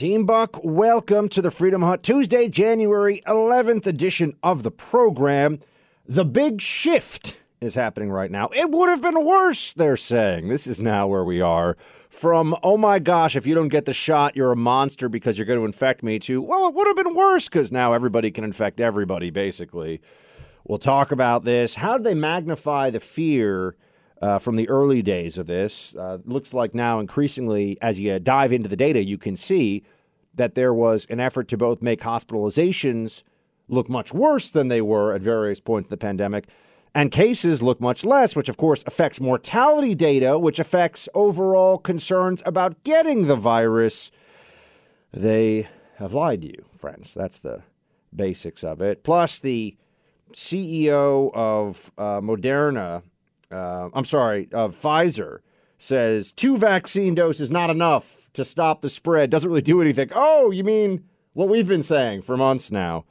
Team Buck, welcome to the Freedom Hut Tuesday, January 11th edition of the program. The big shift is happening right now. It would have been worse, they're saying. This is now where we are. From, oh my gosh, if you don't get the shot, you're a monster because you're going to infect me, to, well, it would have been worse because now everybody can infect everybody, basically. We'll talk about this. How did they magnify the fear? Uh, from the early days of this. Uh, looks like now, increasingly, as you dive into the data, you can see that there was an effort to both make hospitalizations look much worse than they were at various points of the pandemic, and cases look much less, which of course affects mortality data, which affects overall concerns about getting the virus. They have lied to you, friends. That's the basics of it. Plus, the CEO of uh, Moderna uh, I'm sorry, uh, Pfizer says two vaccine doses not enough to stop the spread. Doesn't really do anything. Oh, you mean what we've been saying for months now?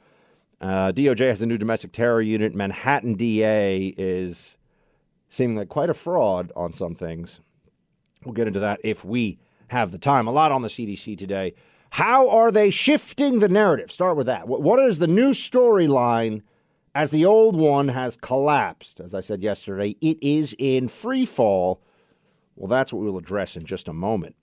Uh, DOJ has a new domestic terror unit. Manhattan DA is seeming like quite a fraud on some things. We'll get into that if we have the time. A lot on the CDC today. How are they shifting the narrative? Start with that. What is the new storyline as the old one has collapsed, as I said yesterday, it is in free fall. Well, that's what we'll address in just a moment.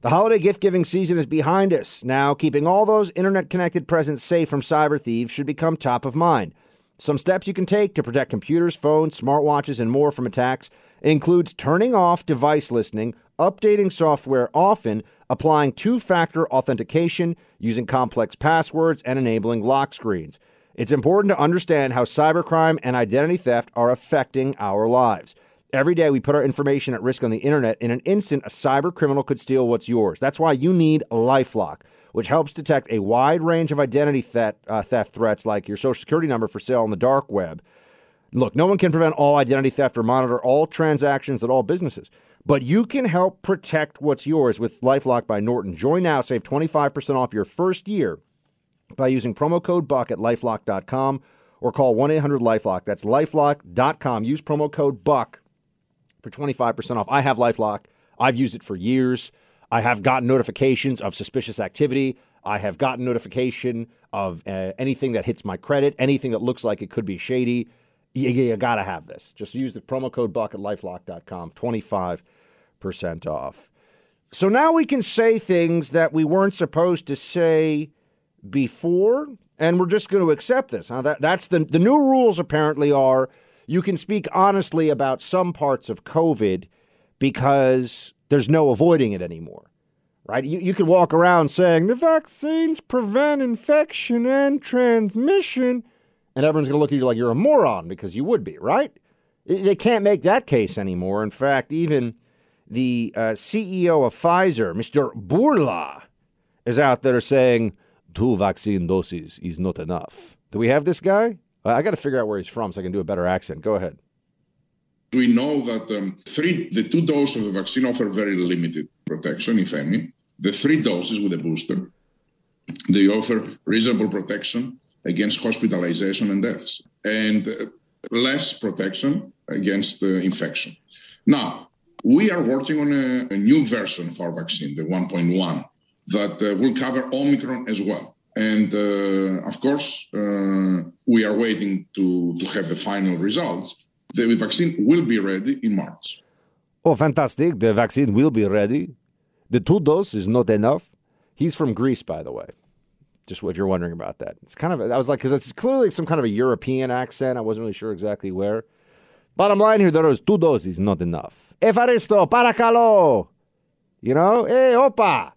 The holiday gift giving season is behind us. Now, keeping all those internet connected presents safe from cyber thieves should become top of mind. Some steps you can take to protect computers, phones, smartwatches, and more from attacks includes turning off device listening, updating software often, applying two factor authentication, using complex passwords, and enabling lock screens. It's important to understand how cybercrime and identity theft are affecting our lives. Every day we put our information at risk on the internet. In an instant, a cyber criminal could steal what's yours. That's why you need Lifelock, which helps detect a wide range of identity theft, uh, theft threats like your social security number for sale on the dark web. Look, no one can prevent all identity theft or monitor all transactions at all businesses, but you can help protect what's yours with Lifelock by Norton. Join now, save 25% off your first year by using promo code BUCK at lifelock.com or call 1 800 Lifelock. That's lifelock.com. Use promo code BUCK for 25% off. I have Lifelock, I've used it for years. I have gotten notifications of suspicious activity. I have gotten notification of uh, anything that hits my credit, anything that looks like it could be shady. You, you got to have this. Just use the promo code BUCK at lifelock.com, 25% off. So now we can say things that we weren't supposed to say before, and we're just going to accept this. Huh? That, that's the, the new rules apparently are you can speak honestly about some parts of COVID because there's no avoiding it anymore. Right? You, you can walk around saying the vaccines prevent infection and transmission, and everyone's going to look at you like you're a moron because you would be, right? They can't make that case anymore. In fact, even the uh, CEO of Pfizer, Mr. Bourla, is out there saying, two vaccine doses is not enough. Do we have this guy? I got to figure out where he's from so I can do a better accent. Go ahead. We know that um, three, the two doses of the vaccine offer very limited protection, if any. The three doses with a booster, they offer reasonable protection against hospitalization and deaths, and uh, less protection against uh, infection. Now, we are working on a, a new version of our vaccine, the 1.1 that uh, will cover Omicron as well. And uh, of course, uh, we are waiting to, to have the final results. The vaccine will be ready in March. Oh, fantastic. The vaccine will be ready. The two dose is not enough. He's from Greece, by the way. Just if you're wondering about that. It's kind of, I was like, because it's clearly some kind of a European accent. I wasn't really sure exactly where. Bottom line here, there is two doses, not enough. Efaristo, paracalo. You know, hey, opa.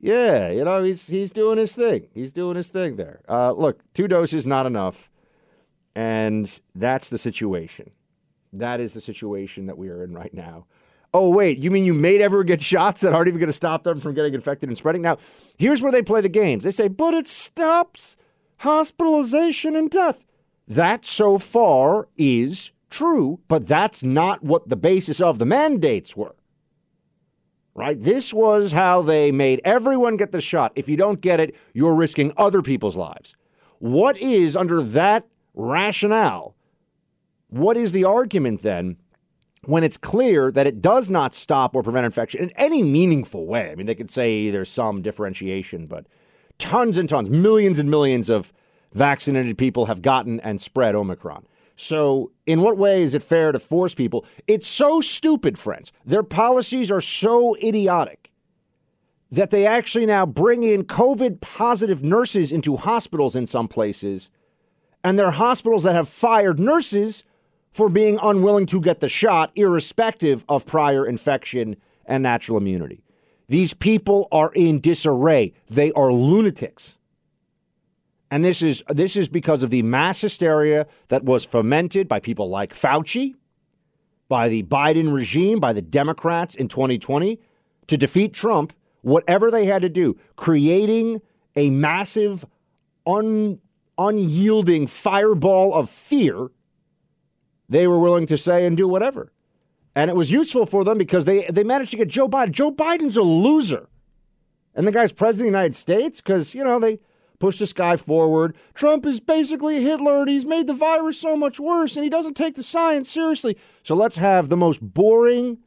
Yeah, you know, he's he's doing his thing. He's doing his thing there. Uh, look, two doses not enough, and that's the situation. That is the situation that we are in right now. Oh wait, you mean you made everyone get shots that aren't even going to stop them from getting infected and spreading? Now, here's where they play the games. They say, but it stops hospitalization and death. That so far is true, but that's not what the basis of the mandates were right? This was how they made everyone get the shot. If you don't get it, you're risking other people's lives. What is, under that rationale, what is the argument then when it's clear that it does not stop or prevent infection in any meaningful way. I mean, they could say there's some differentiation, but tons and tons, millions and millions of vaccinated people have gotten and spread Omicron. So, in what way is it fair to force people? It's so stupid, friends. Their policies are so idiotic that they actually now bring in COVID positive nurses into hospitals in some places, and there are hospitals that have fired nurses for being unwilling to get the shot, irrespective of prior infection and natural immunity. These people are in disarray. They are lunatics. And this is this is because of the mass hysteria that was fomented by people like Fauci, by the Biden regime, by the Democrats in 2020 to defeat Trump, whatever they had to do, creating a massive un, unyielding fireball of fear they were willing to say and do whatever. And it was useful for them because they, they managed to get Joe Biden. Joe Biden's a loser. And the guy's president of the United States because, you know, they pushed this guy forward. Trump is basically Hitler and he's made the virus so much worse and he doesn't take the science seriously. So let's have the most boring,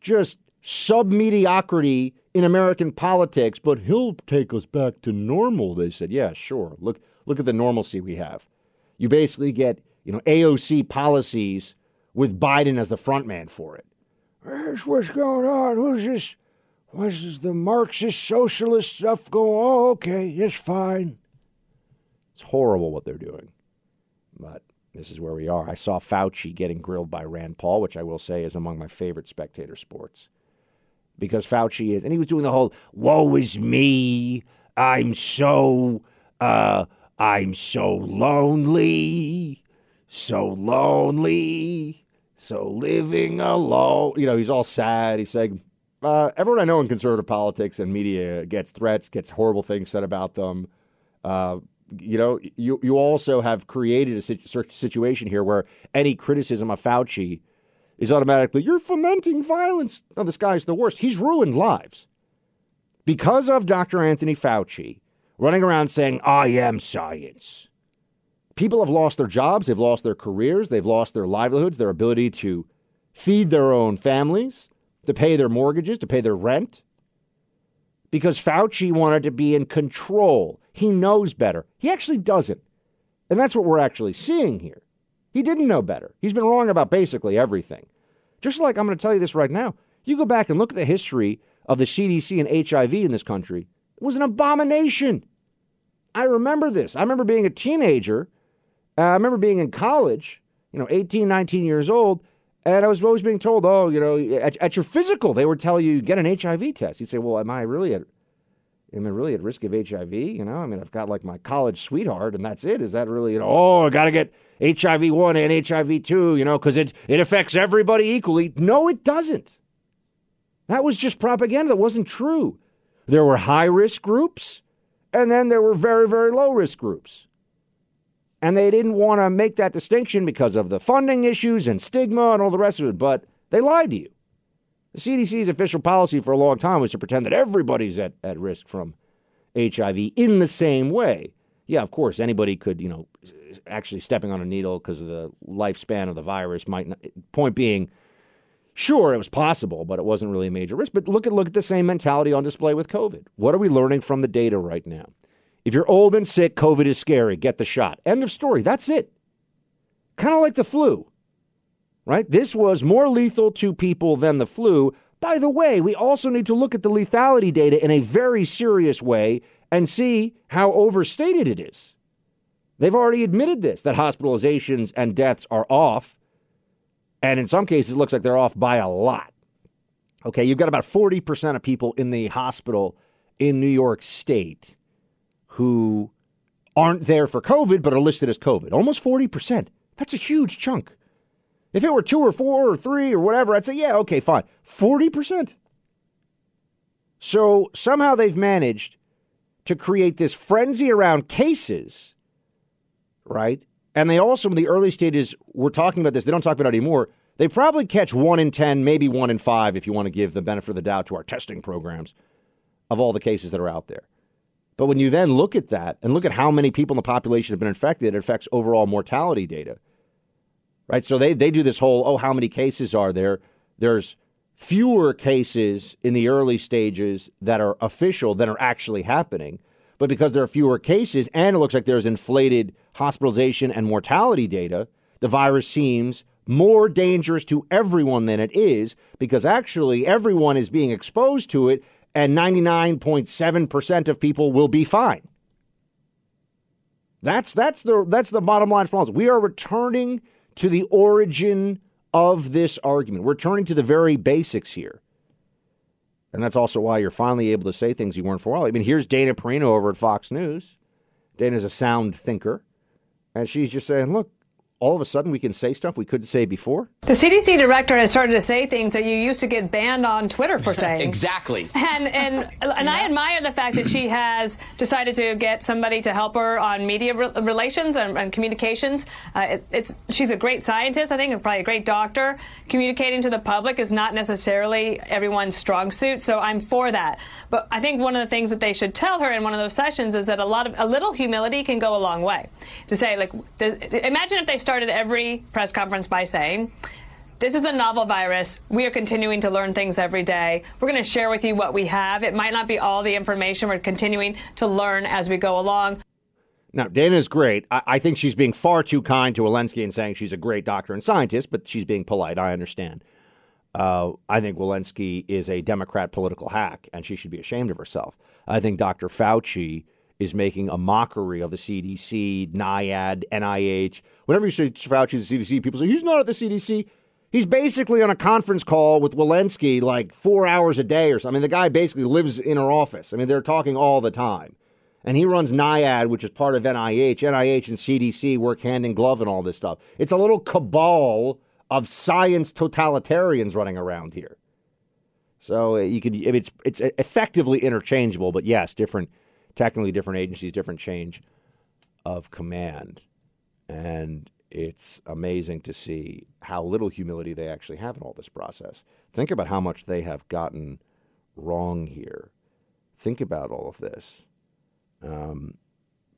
just sub mediocrity in American politics, but he'll take us back to normal. They said, yeah, sure. Look, look at the normalcy we have. You basically get you know, AOC policies with Biden as the front man for it. Here's what's going on. Who's this? This, the Marxist socialist stuff going? Oh, okay, it's fine. It's horrible what they're doing, but this is where we are. I saw Fauci getting grilled by Rand Paul, which I will say is among my favorite spectator sports, because Fauci is, and he was doing the whole "woe is me, I'm so, uh, I'm so lonely." so lonely, so living alone. You know, he's all sad. He's saying, uh, everyone I know in conservative politics and media gets threats, gets horrible things said about them. Uh, you know, you you also have created a situ- situation here where any criticism of Fauci is automatically you're fomenting violence. No, this guy's the worst. He's ruined lives because of Dr. Anthony Fauci running around saying, "I am science." people have lost their jobs, they've lost their careers, they've lost their livelihoods, their ability to feed their own families, to pay their mortgages, to pay their rent. Because Fauci wanted to be in control. He knows better. He actually doesn't. And that's what we're actually seeing here. He didn't know better. He's been wrong about basically everything. Just like I'm going to tell you this right now. You go back and look at the history of the CDC and HIV in this country. It was an abomination. I remember this. I remember being a teenager uh, I remember being in college, you know, 18, 19 years old, and I was always being told, oh, you know, at, at your physical, they would tell you get an HIV test. You'd say, well, am I really at am I really at risk of HIV? You know, I mean, I've got like my college sweetheart, and that's it. Is that really, you know, oh, I got to get HIV one and HIV two, you know, because it it affects everybody equally? No, it doesn't. That was just propaganda. That wasn't true. There were high risk groups, and then there were very very low risk groups. And they didn't want to make that distinction because of the funding issues and stigma and all the rest of it, but they lied to you. The CDC's official policy for a long time was to pretend that everybody's at, at risk from HIV in the same way. Yeah, of course, anybody could, you know, actually stepping on a needle because of the lifespan of the virus might not. Point being, sure, it was possible, but it wasn't really a major risk. But look at look at the same mentality on display with COVID. What are we learning from the data right now? If you're old and sick, COVID is scary. Get the shot. End of story. That's it. Kind of like the flu, right? This was more lethal to people than the flu. By the way, we also need to look at the lethality data in a very serious way and see how overstated it is. They've already admitted this that hospitalizations and deaths are off. And in some cases, it looks like they're off by a lot. Okay, you've got about 40% of people in the hospital in New York State who aren't there for COVID but are listed as COVID. Almost 40%. That's a huge chunk. If it were two or four or three or whatever, I'd say, yeah, okay, fine. 40%. So somehow they've managed to create this frenzy around cases, right? And they also, in the early stages, we're talking about this, they don't talk about it anymore. They probably catch one in 10, maybe one in five, if you want to give the benefit of the doubt to our testing programs of all the cases that are out there. But when you then look at that and look at how many people in the population have been infected, it affects overall mortality data. right? So they, they do this whole, oh, how many cases are there? There's fewer cases in the early stages that are official than are actually happening. But because there are fewer cases and it looks like there's inflated hospitalization and mortality data, the virus seems more dangerous to everyone than it is because actually everyone is being exposed to it and 99.7% of people will be fine. That's that's the that's the bottom line for us. We are returning to the origin of this argument. We're turning to the very basics here. And that's also why you're finally able to say things you weren't for a while. I mean, here's Dana Perino over at Fox News. Dana's a sound thinker. And she's just saying, look, all of a sudden we can say stuff we couldn't say before? The CDC director has started to say things that you used to get banned on Twitter for saying. exactly. And and and I admire the fact that she has decided to get somebody to help her on media re- relations and, and communications. Uh, it, it's she's a great scientist, I think, and probably a great doctor. Communicating to the public is not necessarily everyone's strong suit, so I'm for that. But I think one of the things that they should tell her in one of those sessions is that a lot of a little humility can go a long way. To say like, imagine if they started started every press conference by saying, this is a novel virus. We are continuing to learn things every day. We're going to share with you what we have. It might not be all the information. We're continuing to learn as we go along. Now, Dana's great. I, I think she's being far too kind to Walensky and saying she's a great doctor and scientist, but she's being polite. I understand. Uh, I think Walensky is a Democrat political hack, and she should be ashamed of herself. I think Dr. Fauci is making a mockery of the CDC, NIAID, NIH. Whenever you say Fauci the CDC, people say he's not at the CDC. He's basically on a conference call with Walensky like four hours a day or something. I mean, the guy basically lives in her office. I mean, they're talking all the time. And he runs NIAID, which is part of NIH. NIH and CDC work hand in glove and all this stuff. It's a little cabal of science totalitarians running around here. So uh, you could it's it's effectively interchangeable, but yes, different technically different agencies, different change of command. And it's amazing to see how little humility they actually have in all this process. Think about how much they have gotten wrong here. Think about all of this. Um,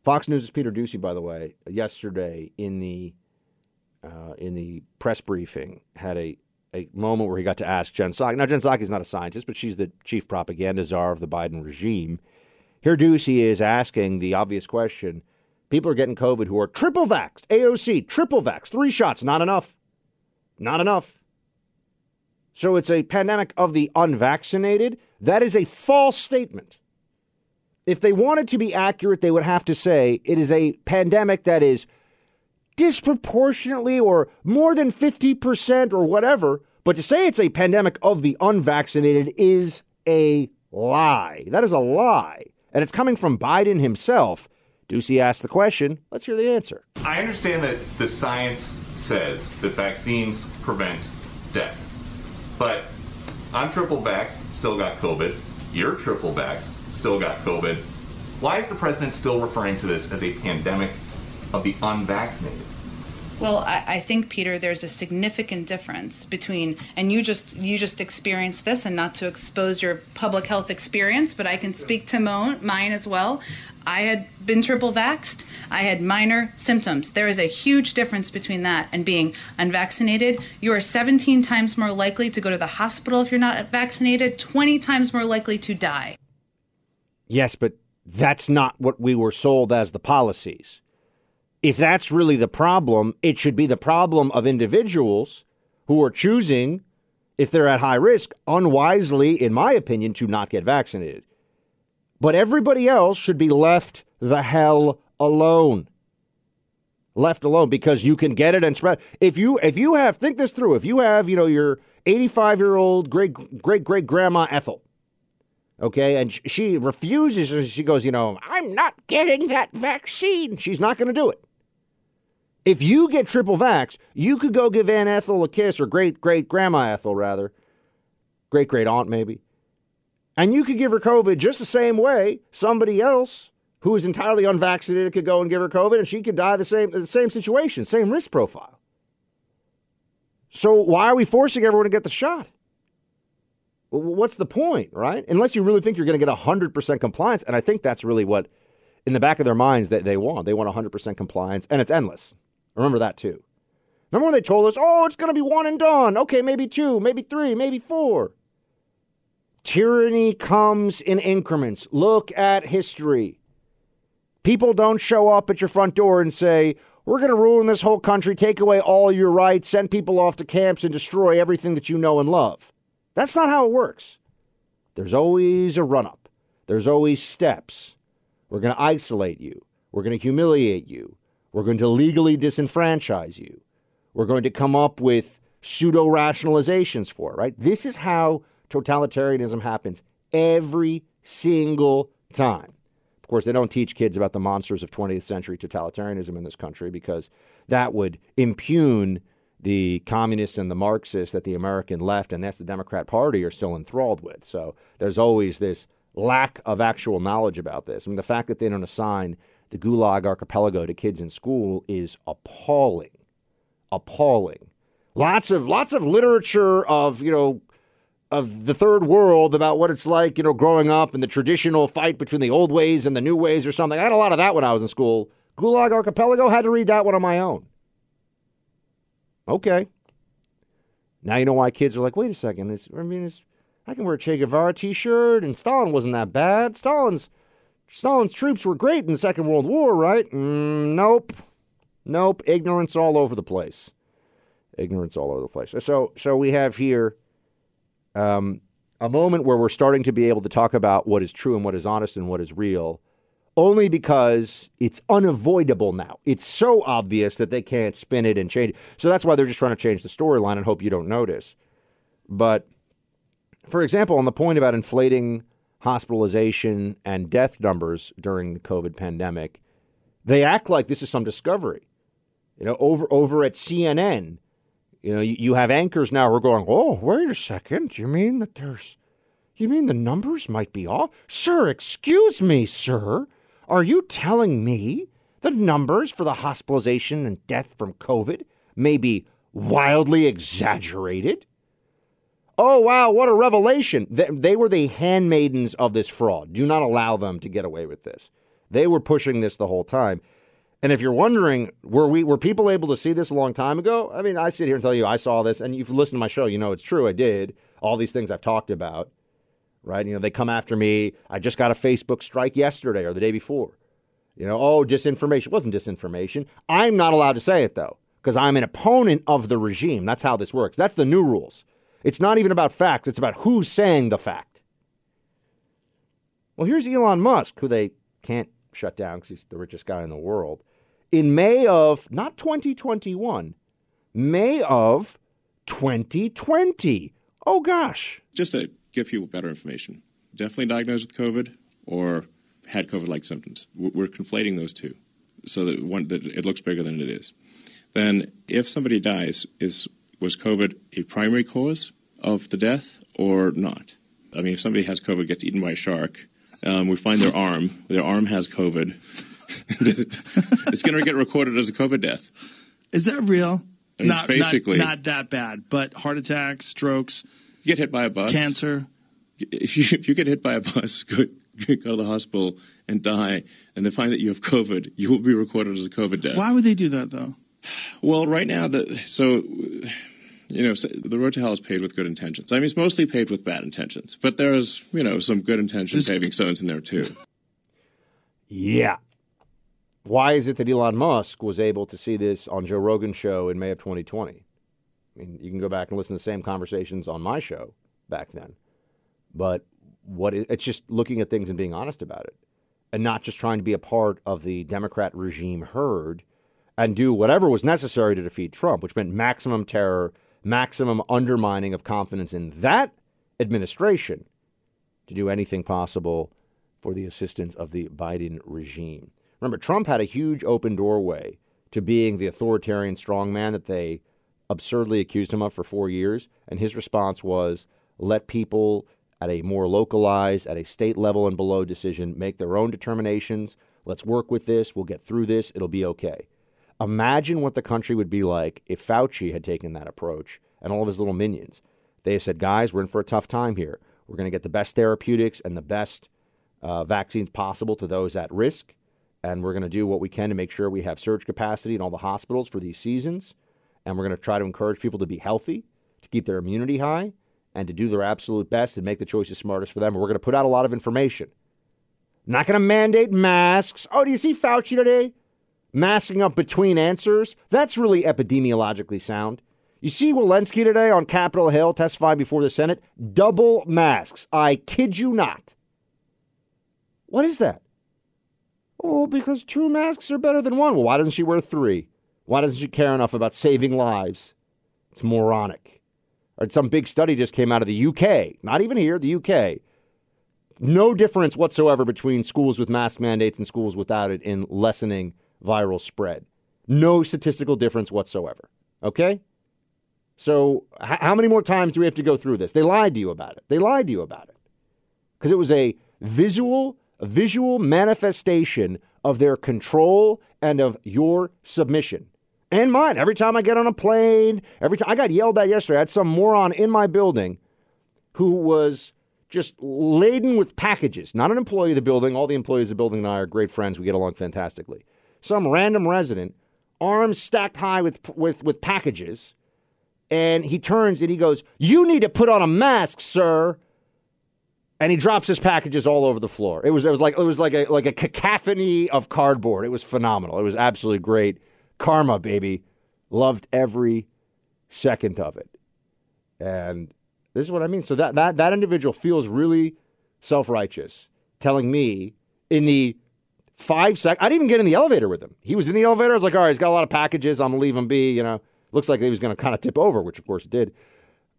Fox News' Peter Doocy, by the way, yesterday in the uh, in the press briefing had a, a moment where he got to ask Jen Psaki. Now, Jen Psaki is not a scientist, but she's the chief propaganda czar of the Biden regime. Here, Doocy is asking the obvious question people are getting COVID who are triple vaxxed, AOC, triple vaxxed, three shots, not enough. Not enough. So it's a pandemic of the unvaccinated. That is a false statement. If they wanted to be accurate, they would have to say it is a pandemic that is disproportionately or more than 50% or whatever. But to say it's a pandemic of the unvaccinated is a lie. That is a lie and it's coming from Biden himself. Doocy asked the question. Let's hear the answer. I understand that the science says that vaccines prevent death. But I'm triple vaxxed, still got COVID. You're triple vaxxed, still got COVID. Why is the president still referring to this as a pandemic of the unvaccinated? Well, I, I, think Peter, there's a significant difference between, and you just you just experienced this, and not to expose your public health experience, but I can speak to mo- mine as well. I had been triple vaxxed. I had minor symptoms. There is a huge difference between that and being unvaccinated. You are 17 times more likely to go to the hospital if you're not vaccinated, 20 times more likely to die. Yes, but that's not what we were sold as the policies if that's really the problem, it should be the problem of individuals who are choosing, if they're at high risk, unwisely, in my opinion, to not get vaccinated. But everybody else should be left the hell alone. Left alone because you can get it and spread. If you if you have think this through, if you have, you know, your 85 year old great great great grandma Ethel, okay, and she refuses, she goes, you know, I'm not getting that vaccine. She's not going to do it. If you get triple vax, you could go give Aunt Ethel a kiss, or great great grandma Ethel, rather, great great aunt, maybe. And you could give her COVID just the same way somebody else who is entirely unvaccinated could go and give her COVID, and she could die the same the same situation, same risk profile. So why are we forcing everyone to get the shot? What's the point, right? Unless you really think you're going to get 100% compliance, and I think that's really what, in the back of their minds, that they want. They want 100% compliance, and it's endless. Remember that too. Remember when they told us, oh, it's going to be one and done? Okay, maybe two, maybe three, maybe four. Tyranny comes in increments. Look at history. People don't show up at your front door and say, we're going to ruin this whole country, take away all your rights, send people off to camps, and destroy everything that you know and love. That's not how it works. There's always a run up, there's always steps. We're going to isolate you, we're going to humiliate you, we're going to legally disenfranchise you, we're going to come up with pseudo rationalizations for it, right? This is how totalitarianism happens every single time. Of course, they don't teach kids about the monsters of 20th century totalitarianism in this country because that would impugn the communists and the Marxists that the American left and that's the Democrat Party are still enthralled with. So there's always this lack of actual knowledge about this. I mean, the fact that they don't assign the Gulag Archipelago to kids in school is appalling. Appalling. Lots of lots of literature of, you know, of the third world about what it's like, you know, growing up and the traditional fight between the old ways and the new ways or something. I had a lot of that when I was in school. Gulag Archipelago had to read that one on my own. Okay. Now you know why kids are like, wait a second. I mean, I can wear a Che Guevara T-shirt, and Stalin wasn't that bad. Stalin's Stalin's troops were great in the Second World War, right? Mm, nope, nope. Ignorance all over the place. Ignorance all over the place. So, so we have here um, a moment where we're starting to be able to talk about what is true and what is honest and what is real, only because it's unavoidable now. It's so obvious that they can't spin it and change it. So that's why they're just trying to change the storyline and hope you don't notice. But for example, on the point about inflating hospitalization and death numbers during the COVID pandemic, they act like this is some discovery. You know, over over at CNN, you know, you, you have anchors now who are going, oh, wait a second. You mean that there's, you mean the numbers might be off? Sir, excuse me, sir. Are you telling me the numbers for the hospitalization and death from COVID may be wildly exaggerated? Oh, wow, what a revelation. They, were the handmaidens of this fraud. Do not allow them to get away with this. They were pushing this the whole time. And if you're wondering, were we were people able to see this a long time ago? I mean, I sit here and tell you I saw this, and you've listened to my show, you know it's true. I did all these things I've talked about, right? You know, they come after me. I just got a Facebook strike yesterday or the day before. You know, oh, disinformation. It wasn't disinformation. I'm not allowed to say it though, because I'm an opponent of the regime. That's how this works. That's the new rules. It's not even about facts. It's about who's saying the fact. Well, here's Elon Musk, who they can't shut down because he's the richest guy in the world in May of not 2021, May of 2020. Oh gosh. Just to give people better information. Definitely diagnosed with COVID or had COVID like symptoms. We're conflating those two so that, one, that it looks bigger than it is. Then, if somebody dies, is was COVID a primary cause of the death or not? I mean, if somebody has COVID, gets eaten by a shark, um, we find their arm, their arm has COVID, it's going to get recorded as a COVID death. Is that real? I mean, not basically not, not, that bad, but heart attacks, strokes, you get hit by a bus, cancer. If you, if you get hit by a bus, go, go to the hospital and die, and they find that you have COVID, you will be recorded as a COVID death. Why would they do that though? Well, right now, the so you know, the road to hell is paved with good intentions. I mean, it's mostly paved with bad intentions, but there's, you know, some good intentions paving stones in there too. Yeah, why is it that Elon Musk was able to see this on Joe Rogan's show in May of 2020? I mean, you can go back and listen to the same conversations on my show back then. But what is, it's just looking at things and being honest about it and not just trying to be a part of the Democrat regime herd and do whatever was necessary to defeat Trump, which meant maximum terror, maximum undermining of confidence in that administration to do anything possible for the assistance of the Biden regime. Remember, Trump had a huge open doorway to being the authoritarian strongman that they absurdly accused him of for four years. And his response was let people at a more localized, at a state level and below decision make their own determinations. Let's work with this. We'll get through this. It'll be okay. Imagine what the country would be like if Fauci had taken that approach and all of his little minions. They said, guys, we're in for a tough time here. We're going to get the best therapeutics and the best uh, vaccines possible to those at risk and we're going to do what we can to make sure we have surge capacity in all the hospitals for these seasons. And we're going to try to encourage people to be healthy, to keep their immunity high, and to do their absolute best and make the choices smartest for them. We're going to put out a lot of information. Not going to mandate masks. Oh, do you see Fauci today? Masking up between answers. That's really epidemiologically sound. You see Walensky today on Capitol Hill testifying before the Senate? Double masks. I kid you not. What is that? Oh, because two masks are better than one. Well, why doesn't she wear three? Why doesn't she care enough about saving lives? It's moronic. Or some big study just came out of the UK, not even here, the UK. No difference whatsoever between schools with mask mandates and schools without it in lessening viral spread. No statistical difference whatsoever. Okay? So, h- how many more times do we have to go through this? They lied to you about it. They lied to you about it because it was a visual, a visual manifestation of their control and of your submission and mine. Every time I get on a plane, every time I got yelled at yesterday, I had some moron in my building who was just laden with packages. Not an employee of the building. All the employees of the building and I are great friends. We get along fantastically. Some random resident, arms stacked high with with with packages and he turns and he goes, "You need to put on a mask, sir." And he drops his packages all over the floor. It was it was like it was like a like a cacophony of cardboard. It was phenomenal. It was absolutely great. Karma, baby. Loved every second of it. And this is what I mean. So that that that individual feels really self-righteous, telling me in the five sec I didn't even get in the elevator with him. He was in the elevator. I was like, all right, he's got a lot of packages. I'm gonna leave him be, you know. Looks like he was going to kind of tip over, which of course it did.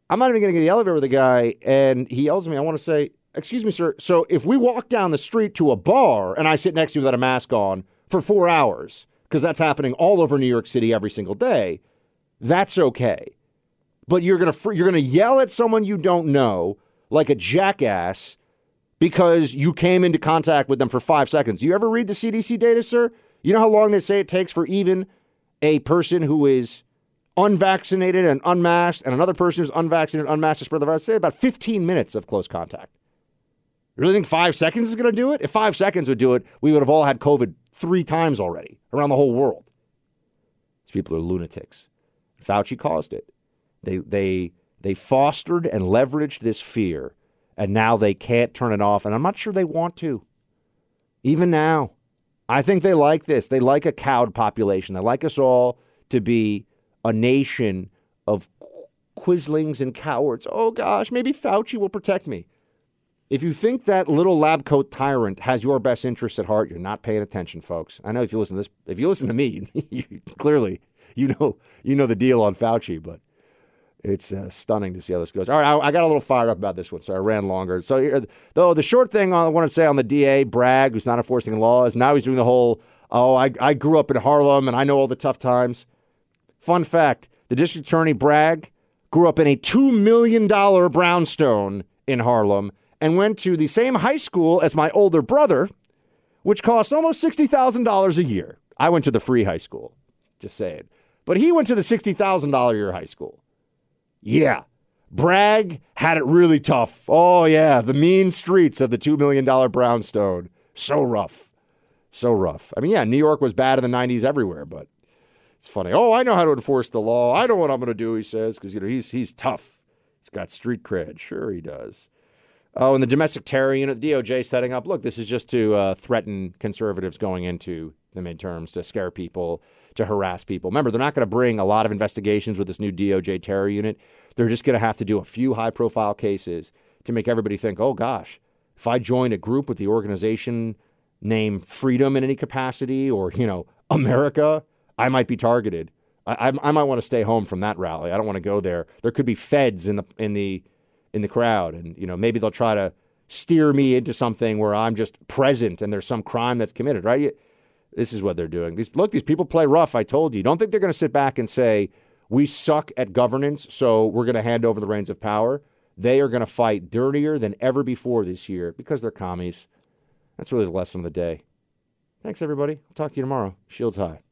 I'm not even going to get in the elevator with the guy, and he yells at me. I want to say, "Excuse me, sir. So if we walk down the street to a bar and I sit next to you without a mask on for four hours, because that's happening all over New York City every single day, that's okay. But you're gonna fr- you're gonna yell at someone you don't know like a jackass because you came into contact with them for five seconds. You ever read the CDC data, sir? You know how long they say it takes for even a person who is unvaccinated and unmasked, and another person who's unvaccinated and unmasked to spread the virus, say about 15 minutes of close contact. You really think five seconds is going to do it? If five seconds would do it, we would have all had COVID three times already around the whole world. These people are lunatics. Fauci caused it. They, they, they fostered and leveraged this fear, and now they can't turn it off, and I'm not sure they want to. Even now, I think they like this. They like a cowed population. They like us all to be a nation of quislings and cowards. Oh gosh, maybe Fauci will protect me. If you think that little lab coat tyrant has your best interests at heart, you're not paying attention, folks. I know if you listen to this, if you listen to me, you, clearly you know you know the deal on Fauci, but it's uh, stunning to see how this goes. All right, I, I, got a little fired up about this one, so I ran longer. So, though the short thing I want to say on the DA, Bragg, who's not enforcing laws, now he's doing the whole, oh, I, I grew up in Harlem and I know all the tough times. Fun fact the district attorney, Bragg, grew up in a $2 million brownstone in Harlem and went to the same high school as my older brother, which cost almost $60,000 a year. I went to the free high school, just saying. But he went to the $60,000 a year high school. Yeah. Bragg had it really tough. Oh, yeah. The mean streets of the $2 million brownstone. So rough. So rough. I mean, yeah, New York was bad in the 90s everywhere, but it's funny. Oh, I know how to enforce the law. I know what I'm going to do, he says, because you know he's he's tough. He's got street cred. Sure, he does. Oh, and the domestic terror unit, the DOJ setting up. Look, this is just to uh, threaten conservatives going into the midterms, to scare people, to harass people. Remember, they're not going to bring a lot of investigations with this new DOJ terror unit. They're just going to have to do a few high profile cases to make everybody think, oh gosh, if I join a group with the organization name Freedom in any capacity or, you know, America, I might be targeted. I, I, I might want to stay home from that rally. I don't want to go there. There could be feds in the in the in the crowd, and you know maybe they'll try to steer me into something where I'm just present and there's some crime that's committed. Right? This is what they're doing. These look, these people play rough. I told you. Don't think they're going to sit back and say we suck at governance, so we're going to hand over the reins of power. They are going to fight dirtier than ever before this year because they're commies. That's really the lesson of the day. Thanks, everybody. I'll talk to you tomorrow. Shields high.